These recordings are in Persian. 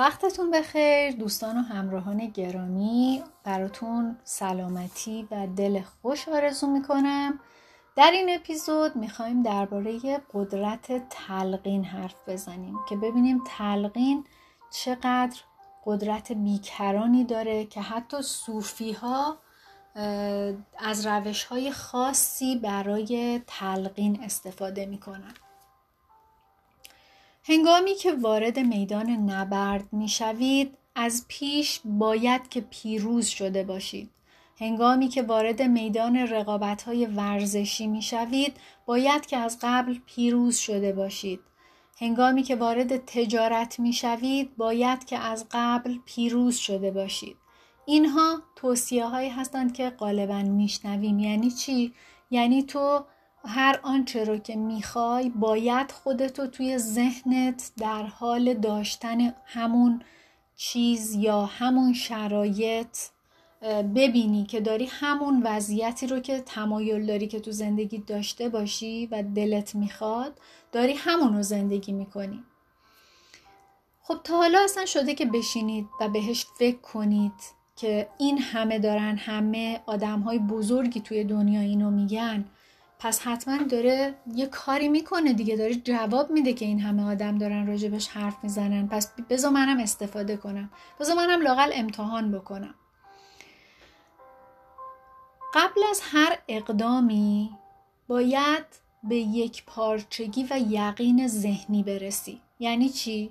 وقتتون بخیر. دوستان و همراهان گرامی براتون سلامتی و دل خوش آرزو می‌کنم. در این اپیزود می‌خوایم درباره قدرت تلقین حرف بزنیم که ببینیم تلقین چقدر قدرت بیکرانی داره که حتی صوفی ها از روش های خاصی برای تلقین استفاده می‌کنن. هنگامی که وارد میدان نبرد می‌شوید از پیش باید که پیروز شده باشید. هنگامی که وارد میدان رقابت های ورزشی می‌شوید باید که از قبل پیروز شده باشید. هنگامی که وارد تجارت می‌شوید باید که از قبل پیروز شده باشید. اینها توصیه هایی هستند که غالبا میشنویم. یعنی چی؟ یعنی تو هر آنچه رو که می‌خوای باید خودتو توی ذهنت در حال داشتن همون چیز یا همون شرایط ببینی که داری همون وضعیتی رو که تمایل داری که تو زندگی داشته باشی و دلت می‌خواد داری همون رو زندگی می‌کنی. خب تا حالا اصلا شده که بشینید و بهش فکر کنید که این همه دارن همه آدم های بزرگی توی دنیا اینو میگن. پس حتما داره یه کاری می‌کنه دیگه داره جواب میده که این همه آدم دارن راجبش حرف می‌زنن. پس بذار منم استفاده کنم. بذار منم لاقل امتحان بکنم. قبل از هر اقدامی باید به یک پارچگی و یقین ذهنی برسی. یعنی چی؟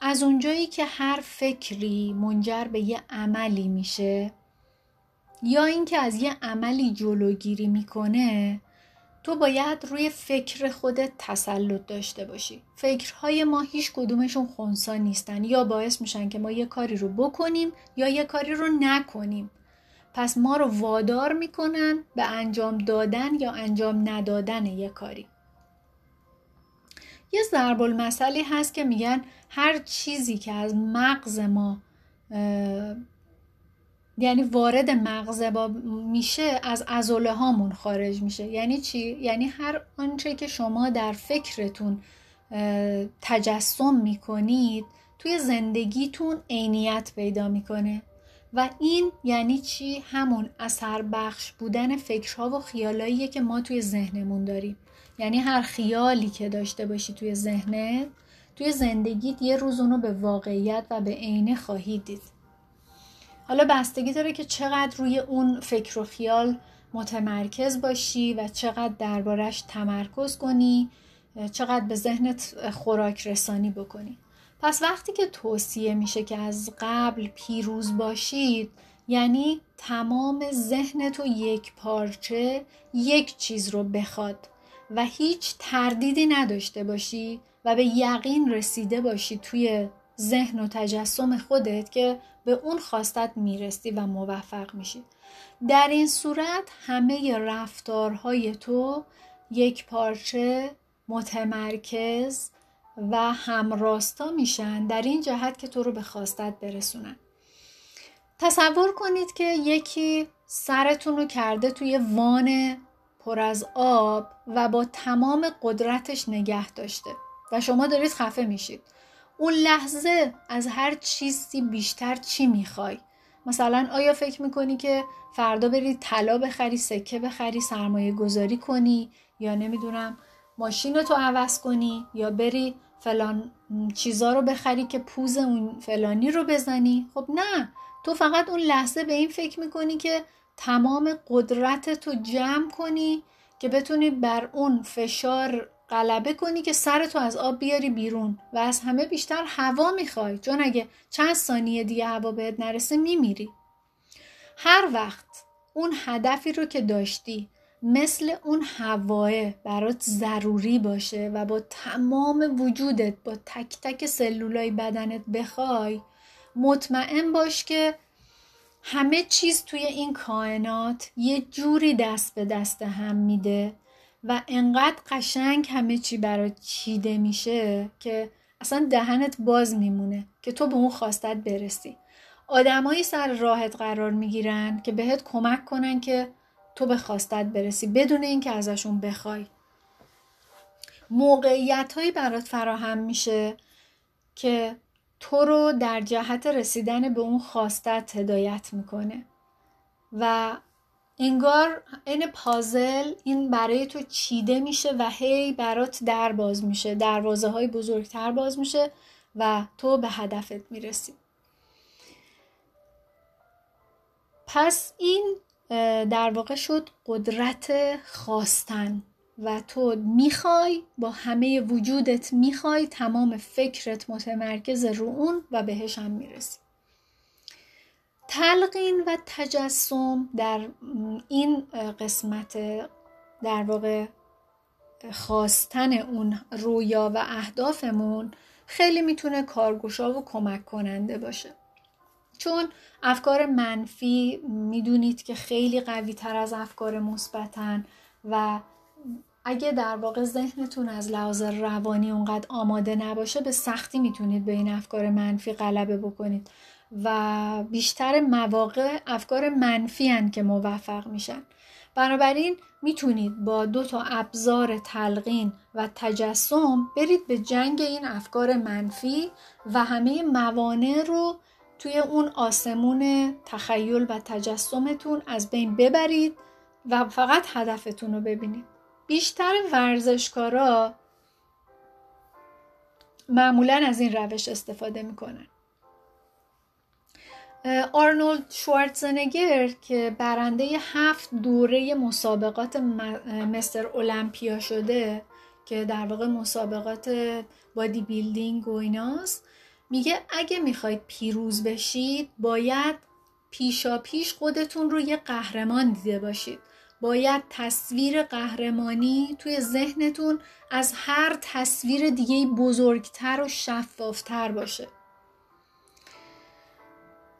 از اونجایی که هر فکری منجر به یه عملی میشه یا اینکه از یه عملی جلوگیری می‌کنه تو باید روی فکر خودت تسلط داشته باشی. فکرهای ما هیچ کدومشون خونسا نیستن یا باعث میشن که ما یه کاری رو بکنیم یا یه کاری رو نکنیم. پس ما رو وادار می‌کنن به انجام دادن یا انجام ندادن یه کاری. یه ضرب المثلی هست که میگن هر چیزی که از مغز ما یعنی وارد مغز با میشه از ازوله هامون خارج میشه. یعنی چی؟ یعنی هر آنچه که شما در فکرتون تجسم می‌کنید توی زندگیتون عینیت پیدا می‌کنه. و این یعنی چی؟ همون اثر بخش بودن فکرها و خیالاییه که ما توی ذهنمون داریم. یعنی هر خیالی که داشته باشی توی ذهنت توی زندگیت یه روز اونو به واقعیت و به عینه خواهید دید. حالا بستگی داره که چقدر روی اون فکر و خیال متمرکز باشی و چقدر دربارش تمرکز کنی چقدر به ذهنت خوراک رسانی بکنی. پس وقتی که توصیه میشه که از قبل پیروز باشید یعنی تمام ذهن تو یک پارچه یک چیز رو بخواد و هیچ تردیدی نداشته باشی و به یقین رسیده باشی توی ذهن و تجسم خودت که به اون خواستت می‌رسی و موفق میشی. در این صورت همه رفتارهای تو یک پارچه متمرکز و همراستا میشن در این جهت که تو رو به خواستت برسونن. تصور کنید که یکی سرتون رو کرده توی وان پر از آب و با تمام قدرتش نگه داشته و شما دارید خفه میشید. اون لحظه از هر چیزی بیشتر چی می‌خوای؟ مثلا آیا فکر می‌کنی که فردا بری طلا بخری سکه بخری سرمایه گذاری کنی؟ یا نمی‌دونم ماشین تو عوض کنی؟ یا بری فلان چیزا رو بخری که پوز اون فلانی رو بزنی؟ خب نه تو فقط اون لحظه به این فکر می‌کنی که تمام قدرت تو جمع کنی که بتونی بر اون فشار غلبه کنی که سرتو از آب بیاری بیرون و از همه بیشتر هوا می‌خوای. چون اگه چند ثانیه دیگه هوا بهت نرسه میمیری. هر وقت اون هدفی رو که داشتی مثل اون هواه برات ضروری باشه و با تمام وجودت با تک تک سلولای بدنت بخوای مطمئن باش که همه چیز توی این کائنات یه جوری دست به دست هم میده و انقدر قشنگ همه چی برات چیده میشه که اصلا دهنت باز میمونه که تو به اون خواستت برسی. آدمایی سر راحت قرار می‌گیرن که بهت کمک کنن که تو به خواستت برسی بدون اینکه ازشون بخوای. موقعیت هایی برات فراهم میشه که تو رو در جهت رسیدن به اون خواستت هدایت می‌کنه. و انگار این پازل این برای تو چیده میشه و هی برات در باز میشه دروازه های بزرگتر باز میشه و تو به هدفت می‌رسی. پس این در واقع شد قدرت خواستن و تو می‌خوای با همه وجودت می‌خوای تمام فکرت متمرکز رو اون و بهش هم می‌رسی. تلقین و تجسم در این قسمت در واقع خواستن اون رویا و اهدافمون خیلی می‌تونه کارگوشا و کمک کننده باشه. چون افکار منفی می‌دونید که خیلی قوی تر از افکار مثبتن و اگه در واقع ذهنتون از لحاظ روانی اونقدر آماده نباشه به سختی می‌تونید به این افکار منفی غلبه بکنید و بیشتر مواقع افکار منفی هن که موفق میشن. بنابراین می‌تونید با دو تا ابزار تلقین و تجسم برید به جنگ این افکار منفی و همه موانع رو توی اون آسمون تخیل و تجسمتون از بین ببرید و فقط هدفتون رو ببینید. بیشتر ورزشکارا معمولا از این روش استفاده می‌کنن. آرنولد شوارتزنگر که برنده هفت دوره مسابقات مستر المپیا شده که در واقع مسابقات بادی بیلدینگ و ایناست میگه اگه می‌خواید پیروز بشید باید پیشا پیش خودتون رو یه قهرمان دیده باشید. باید تصویر قهرمانی توی ذهنتون از هر تصویر دیگه بزرگتر و شفافتر باشه.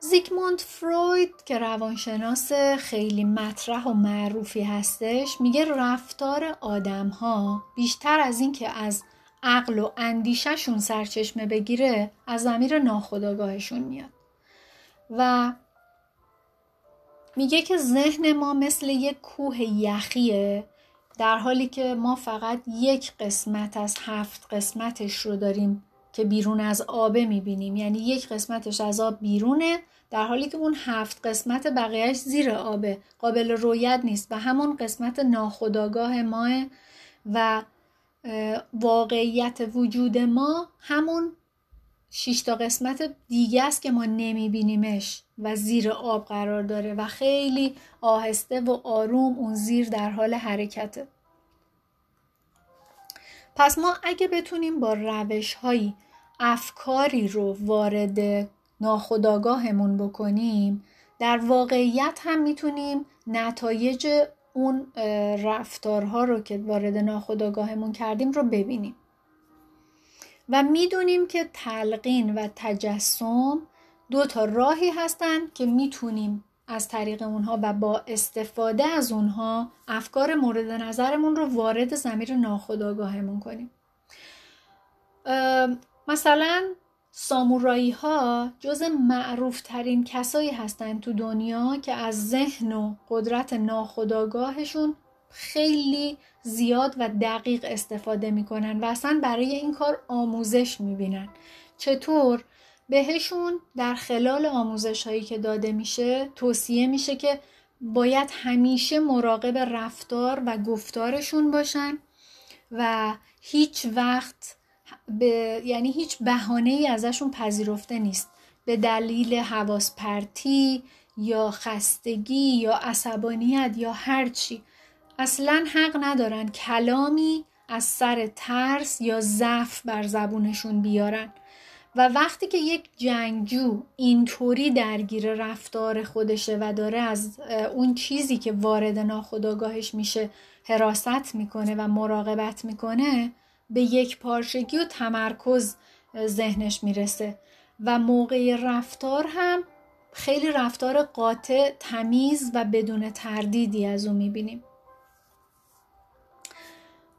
زیگموند فروید که روانشناس خیلی مطرح و معروفی هستش میگه رفتار آدم ها بیشتر از این که از عقل و اندیشهشون سرچشمه بگیره از زمیر ناخودآگاهشون میاد. و میگه که ذهن ما مثل یک کوه یخیه در حالی که ما فقط یک قسمت از هفت قسمتش رو داریم که بیرون از آبه می‌بینیم. یعنی یک قسمتش از آب بیرونه در حالی که اون هفت قسمت بقیهش زیر آبه. قابل رویت نیست. و همون قسمت ناخداگاه ماه و واقعیت وجود ما همون شش تا قسمت دیگه است که ما نمیبینیمش و زیر آب قرار داره و خیلی آهسته و آروم اون زیر در حال حرکته. پس ما اگه بتونیم با روش هایی افکاری رو وارد ناخداگاهمون بکنیم در واقعیت هم می‌تونیم نتایج اون رفتارها رو که وارد ناخداگاهمون کردیم رو ببینیم. و می‌دونیم که تلقین و تجسم دو تا راهی هستند که می‌تونیم از طریق اونها و با استفاده از اونها افکار مورد نظرمون رو وارد زمیر ناخداگاهمون کنیم. مثلا سامورایی ها جز معروف ترین کسایی هستند تو دنیا که از ذهن و قدرت ناخداگاهشون خیلی زیاد و دقیق استفاده می‌کنن و اصلا برای این کار آموزش می‌بینن. چطور؟ بهشون در خلال آموزش هایی که داده میشه توصیه میشه که باید همیشه مراقب رفتار و گفتارشون باشن و هیچ وقت به یعنی هیچ بهانه ای ازشون پذیرفته نیست. به دلیل حواس پرتی یا خستگی یا عصبانیت یا هرچی اصلا حق ندارن کلامی از سر ترس یا ضعف بر زبونشون بیارن. و وقتی که یک جنگجو اینطوری درگیر رفتار خودشه و داره از اون چیزی که وارد ناخداگاهش میشه حراست می‌کنه و مراقبت می‌کنه به یک پارچگی و تمرکز ذهنش می‌رسه. و موقع رفتار هم خیلی رفتار قاطع تمیز و بدون تردیدی از او می‌بینیم.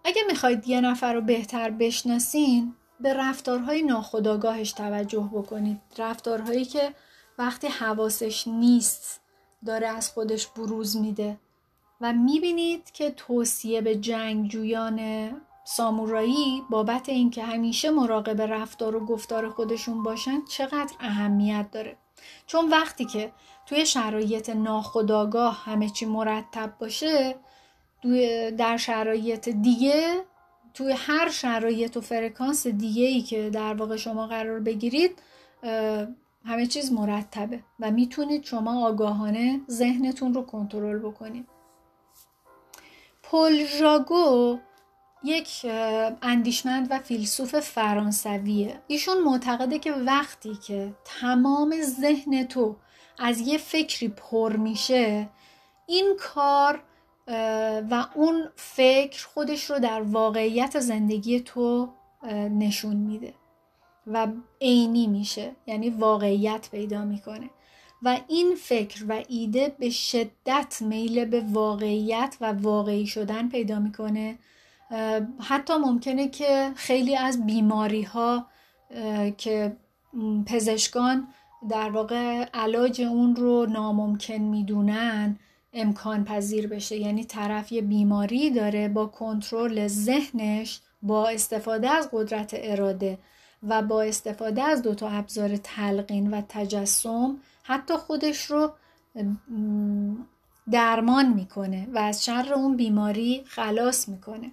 اگه می‌خواید یه نفر رو بهتر بشناسین به رفتارهای ناخودآگاهش توجه بکنید. رفتارهایی که وقتی حواسش نیست داره از خودش بروز میده. و می‌بینید که توصیه به جنگجویان سامورایی بابت اینکه همیشه مراقب رفتار و گفتار خودشون باشن چقدر اهمیت داره. چون وقتی که توی شرایط ناخودآگاه همه چی مرتب باشه در شرایط دیگه توی هر شرایط و فرکانس دیگه ای که در واقع شما قرار بگیرید همه چیز مرتبه و می‌تونید شما آگاهانه ذهنتون رو کنترل بکنید. پل ژاگو یک اندیشمند و فیلسوف فرانسویه. ایشون معتقده که وقتی که تمام ذهن تو از یه فکری پر میشه این کار و اون فکر خودش رو در واقعیت زندگی تو نشون میده و عینی میشه یعنی واقعیت پیدا می‌کنه. و این فکر و ایده به شدت میل به واقعیت و واقعی شدن پیدا می‌کنه. حتی ممکنه که خیلی از بیماری ها که پزشکان در واقع علاج اون رو ناممکن می‌دونن امکان پذیر بشه. یعنی طرف یه بیماری داره با کنترل ذهنش با استفاده از قدرت اراده و با استفاده از دوتا ابزار تلقین و تجسم حتی خودش رو درمان می‌کنه و از شر اون بیماری خلاص می‌کنه.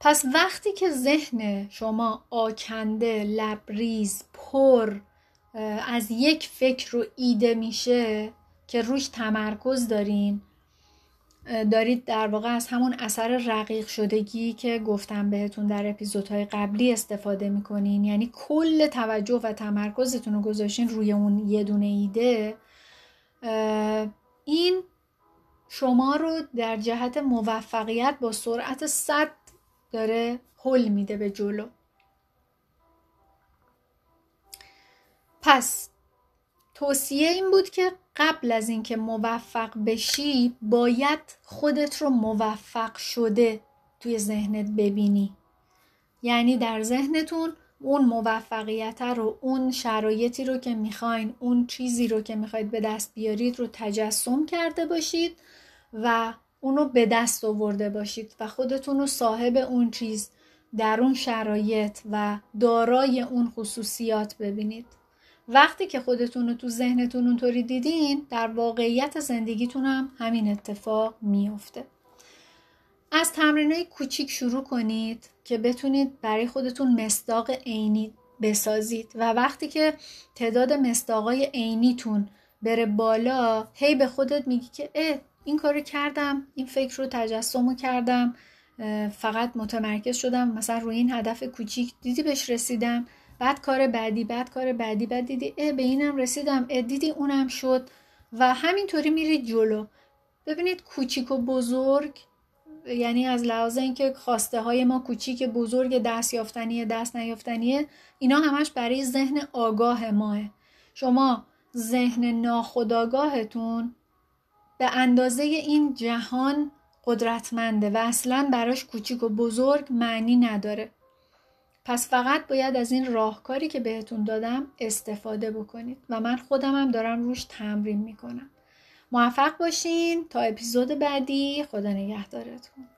پس وقتی که ذهن شما آکنده لبریز پر از یک فکر و ایده میشه که روش تمرکز دارین دارید در واقع از همون اثر رقیق شدگی که گفتم بهتون در اپیزودهای قبلی استفاده می‌کنین. یعنی کل توجه و تمرکزتون رو گذاشتین روی اون یه دونه ایده. این شما رو در جهت موفقیت با سرعت صد داره حل میده به جلو. پس توصیه این بود که قبل از اینکه موفق بشی باید خودت رو موفق شده توی ذهنت ببینی. یعنی در ذهنتون اون موفقیت رو اون شرایطی رو که می‌خواین اون چیزی رو که می‌خواید به دست بیارید رو تجسم کرده باشید و اونو به دست آورده باشید و خودتون رو صاحب اون چیز در اون شرایط و دارای اون خصوصیات ببینید. وقتی که خودتون رو تو ذهنتون اونطوری دیدین در واقعیت زندگیتون هم همین اتفاق میفته از تمرین های کوچیک شروع کنید که بتونید برای خودتون مصداق عینی بسازید و وقتی که تعداد مصداقای عینیتون بره بالا هی به خودت میگی که اه این کارو کردم این فکر رو تجسم رو کردم فقط متمرکز شدم مثلا روی این هدف کوچیک دیدی بهش رسیدم. بعد کار بعدی بعد کار بعدی بعد دیدی اه به اینم رسیدم اه دیدی اونم شد و همینطوری میرید جلو. ببینید کوچیک و بزرگ یعنی از لحاظ اینکه خواسته های ما کوچیک بزرگ دست یافتنیه دست نیافتنیه اینا همش برای ذهن آگاه ماه. شما ذهن ناخداگاهتون به اندازه این جهان قدرتمنده و اصلا براش کوچیک و بزرگ معنی نداره. پس فقط باید از این راهکاری که بهتون دادم استفاده بکنید و من خودم هم دارم روش تمرین می‌کنم. موفق باشین تا اپیزود بعدی. خدا نگهدارتون.